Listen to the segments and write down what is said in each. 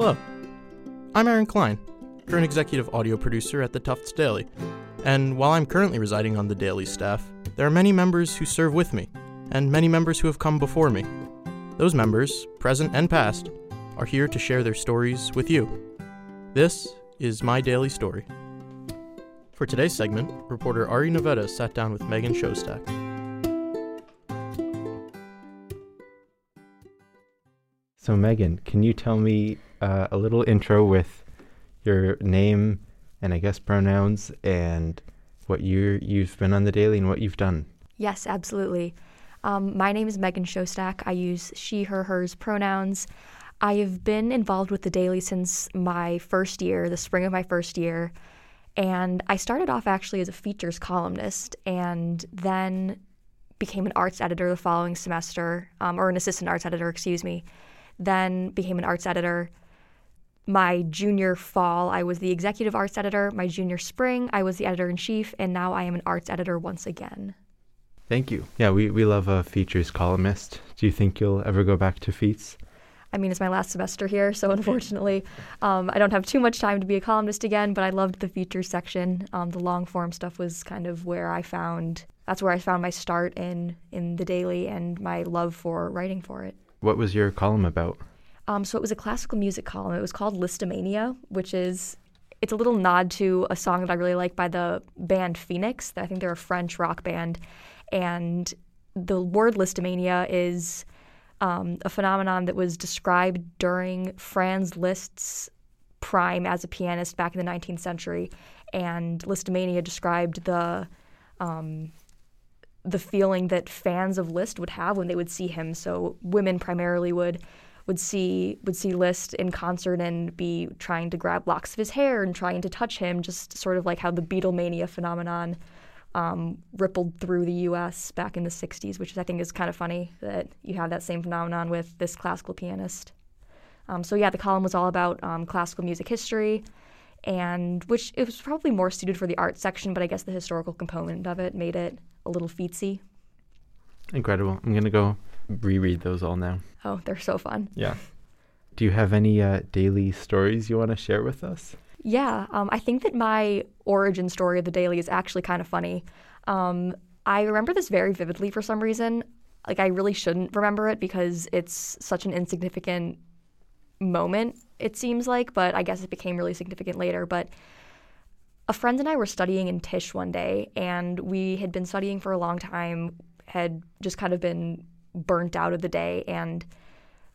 Hello, I'm Aaron Klein, current executive audio producer at the Tufts Daily. And while I'm currently residing on the Daily staff, there are many members who serve with me, and many members who have come before me. Those members, present and past, are here to share their stories with you. This is my daily story. For today's segment, reporter Ari Navetta sat down with Megan Szostak. So, Megan, can you tell me uh, a little intro with your name and I guess pronouns and what you you've been on the daily and what you've done? Yes, absolutely. Um, my name is Megan Szostak. I use she, her, hers pronouns. I have been involved with the Daily since my first year, the spring of my first year. And I started off actually as a features columnist and then became an arts editor the following semester, um, or an assistant arts editor, excuse me. Then became an arts editor. My junior fall, I was the executive arts editor. My junior spring, I was the editor in chief. And now I am an arts editor once again. Thank you. Yeah, we, we love a features columnist. Do you think you'll ever go back to feats? I mean, it's my last semester here, so unfortunately, um, I don't have too much time to be a columnist again. But I loved the features section. Um, the long form stuff was kind of where I found that's where I found my start in in the daily and my love for writing for it. What was your column about? Um, so it was a classical music column. It was called Lisztomania, which is it's a little nod to a song that I really like by the band Phoenix. I think they're a French rock band, and the word Lisztomania is um, a phenomenon that was described during Franz Liszt's prime as a pianist back in the 19th century. And Lisztomania described the um, the feeling that fans of Liszt would have when they would see him. So women primarily would would see would see Liszt in concert and be trying to grab locks of his hair and trying to touch him, just sort of like how the Beatlemania phenomenon um, rippled through the U.S. back in the '60s, which I think is kind of funny that you have that same phenomenon with this classical pianist. Um, so yeah, the column was all about um, classical music history, and which it was probably more suited for the art section, but I guess the historical component of it made it a little featsy. Incredible. I'm gonna go reread those all now. Oh, they're so fun. Yeah. Do you have any uh, daily stories you want to share with us? Yeah, um, I think that my origin story of the daily is actually kind of funny. Um, I remember this very vividly for some reason. Like, I really shouldn't remember it because it's such an insignificant moment, it seems like, but I guess it became really significant later. But a friend and I were studying in Tisch one day, and we had been studying for a long time, had just kind of been burnt out of the day, and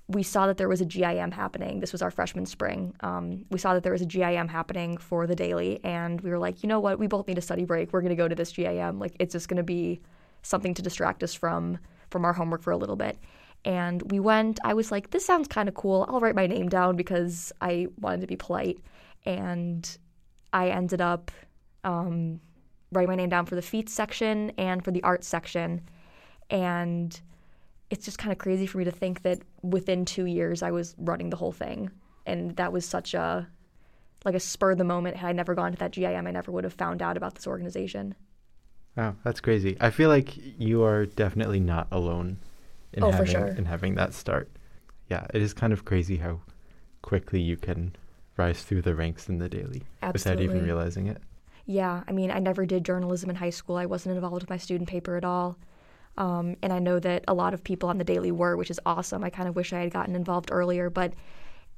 we saw that there was a GIM happening. This was our freshman spring. Um, we saw that there was a GIM happening for the daily, and we were like, you know what? We both need a study break. We're going to go to this GIM. Like, it's just going to be something to distract us from from our homework for a little bit. And we went. I was like, this sounds kind of cool. I'll write my name down because I wanted to be polite. And I ended up um, writing my name down for the feats section and for the arts section. And it's just kind of crazy for me to think that within two years I was running the whole thing, and that was such a like a spur of the moment. Had I never gone to that GIM, I never would have found out about this organization. Wow, that's crazy. I feel like you are definitely not alone in Oh, having sure. in having that start. Yeah, it is kind of crazy how quickly you can rise through the ranks in the daily without even realizing it. Yeah, I mean, I never did journalism in high school. I wasn't involved with my student paper at all. Um, and I know that a lot of people on the Daily were, which is awesome. I kind of wish I had gotten involved earlier, but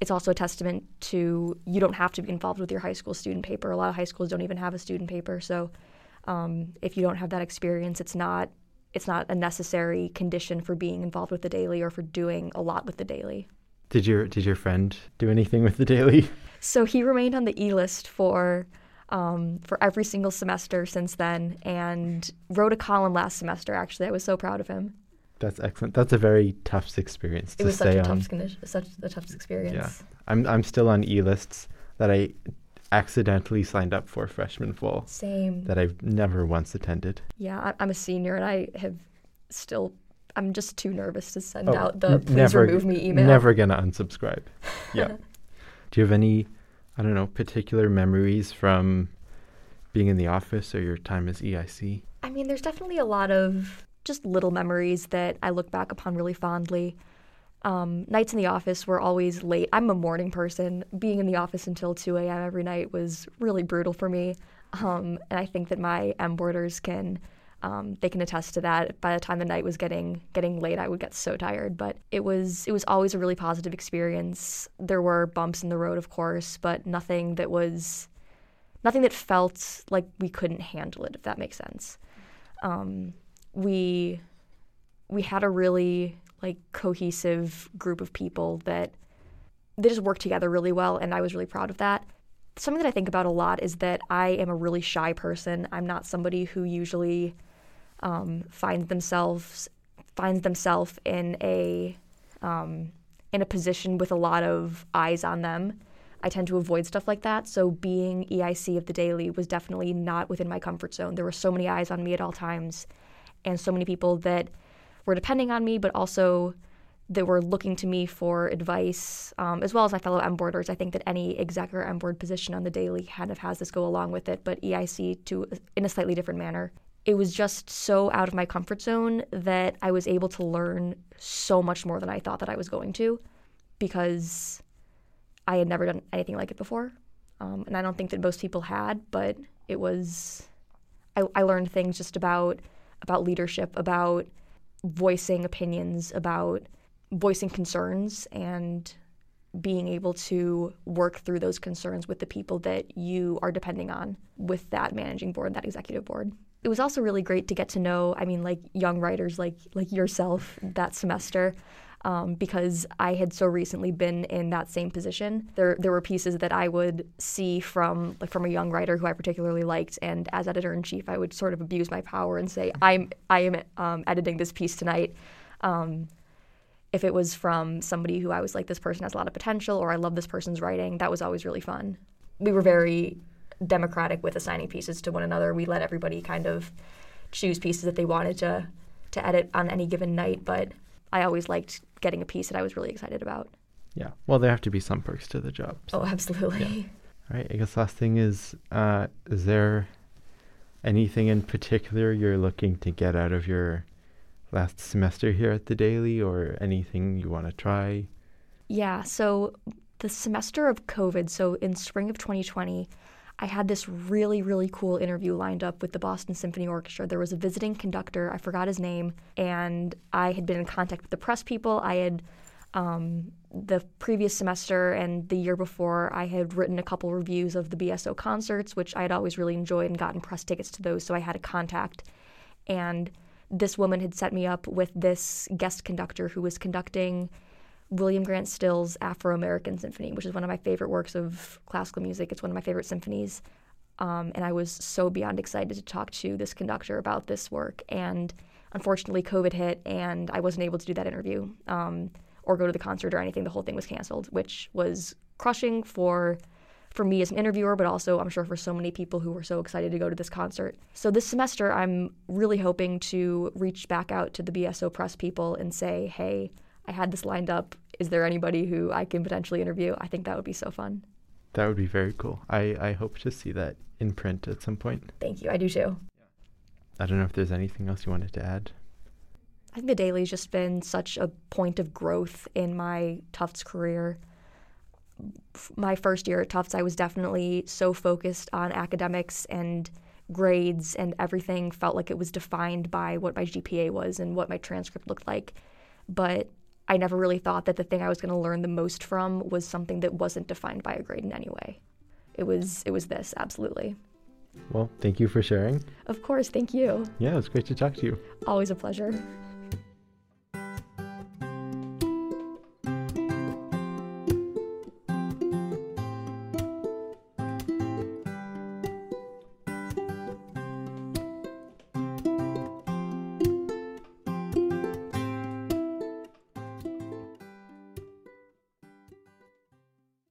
it's also a testament to you don't have to be involved with your high school student paper. A lot of high schools don't even have a student paper, so um, if you don't have that experience, it's not it's not a necessary condition for being involved with the Daily or for doing a lot with the Daily. Did your did your friend do anything with the daily? So he remained on the E list for um, for every single semester since then, and wrote a column last semester. Actually, I was so proud of him. That's excellent. That's a very tough experience It to was such stay a on. tough, such a tough experience. Yeah. I'm I'm still on e lists that I accidentally signed up for freshman fall Same. that I've never once attended. Yeah, I- I'm a senior, and I have still. I'm just too nervous to send Oh, out the please never- remove me email. Never gonna unsubscribe. Yeah. Do you have any, I don't know, particular memories from being in the office or your time as EIC? I mean, there's definitely a lot of just little memories that I look back upon really fondly. Um, nights in the office were always late. I'm a morning person. Being in the office until 2 a.m. every night was really brutal for me. Um, and I think that my M boarders can um, they can attest to that. By the time the night was getting getting late, I would get so tired. But it was it was always a really positive experience. There were bumps in the road, of course, but nothing that was nothing that felt like we couldn't handle it. If that makes sense. Um, we we had a really like cohesive group of people that they just worked together really well, and I was really proud of that something that I think about a lot is that I am a really shy person. I'm not somebody who usually um, finds themselves finds themselves in a um, in a position with a lot of eyes on them. I tend to avoid stuff like that. So being EIC of the Daily was definitely not within my comfort zone. There were so many eyes on me at all times, and so many people that were depending on me, but also that were looking to me for advice, um, as well as my fellow M boarders. I think that any exec or M board position on the daily kind of has this go along with it, but EIC to in a slightly different manner it was just so out of my comfort zone that I was able to learn so much more than I thought that I was going to because I had never done anything like it before. Um, and I don't think that most people had, but it was, I, I learned things just about, about leadership, about voicing opinions, about voicing concerns and being able to work through those concerns with the people that you are depending on with that managing board, that executive board it was also really great to get to know, I mean, like young writers like like yourself that semester. Um, because I had so recently been in that same position. There, there were pieces that I would see from like from a young writer who I particularly liked, and as editor in chief, I would sort of abuse my power and say, "I'm, I am um, editing this piece tonight." Um, if it was from somebody who I was like, "This person has a lot of potential," or "I love this person's writing," that was always really fun. We were very democratic with assigning pieces to one another. We let everybody kind of choose pieces that they wanted to to edit on any given night, but I always liked getting a piece that I was really excited about. Yeah. Well, there have to be some perks to the job. So. Oh, absolutely. Yeah. All right. I guess last thing is, uh, is there anything in particular you're looking to get out of your last semester here at the Daily, or anything you want to try? Yeah. So the semester of COVID, so in spring of 2020, I had this really, really cool interview lined up with the Boston Symphony Orchestra. There was a visiting conductor, I forgot his name, and I had been in contact with the press people. I had, um, the previous semester and the year before, I had written a couple reviews of the BSO concerts, which I had always really enjoyed and gotten press tickets to those, so I had a contact. And this woman had set me up with this guest conductor who was conducting William Grant Still's Afro American Symphony, which is one of my favorite works of classical music. It's one of my favorite symphonies. Um, and I was so beyond excited to talk to this conductor about this work. And unfortunately, COVID hit, and I wasn't able to do that interview um, or go to the concert or anything. The whole thing was canceled, which was crushing for for me as an interviewer, but also I'm sure for so many people who were so excited to go to this concert. So this semester, I'm really hoping to reach back out to the BSO press people and say, hey, I had this lined up. Is there anybody who I can potentially interview? I think that would be so fun. That would be very cool. I, I hope to see that in print at some point. Thank you. I do too. I don't know if there's anything else you wanted to add. I think the Daily's just been such a point of growth in my Tufts career. My first year at Tufts, I was definitely so focused on academics and grades, and everything felt like it was defined by what my GPA was and what my transcript looked like. But I never really thought that the thing I was going to learn the most from was something that wasn't defined by a grade in any way. It was it was this absolutely. Well, thank you for sharing. Of course, thank you. Yeah, it was great to talk to you. Always a pleasure.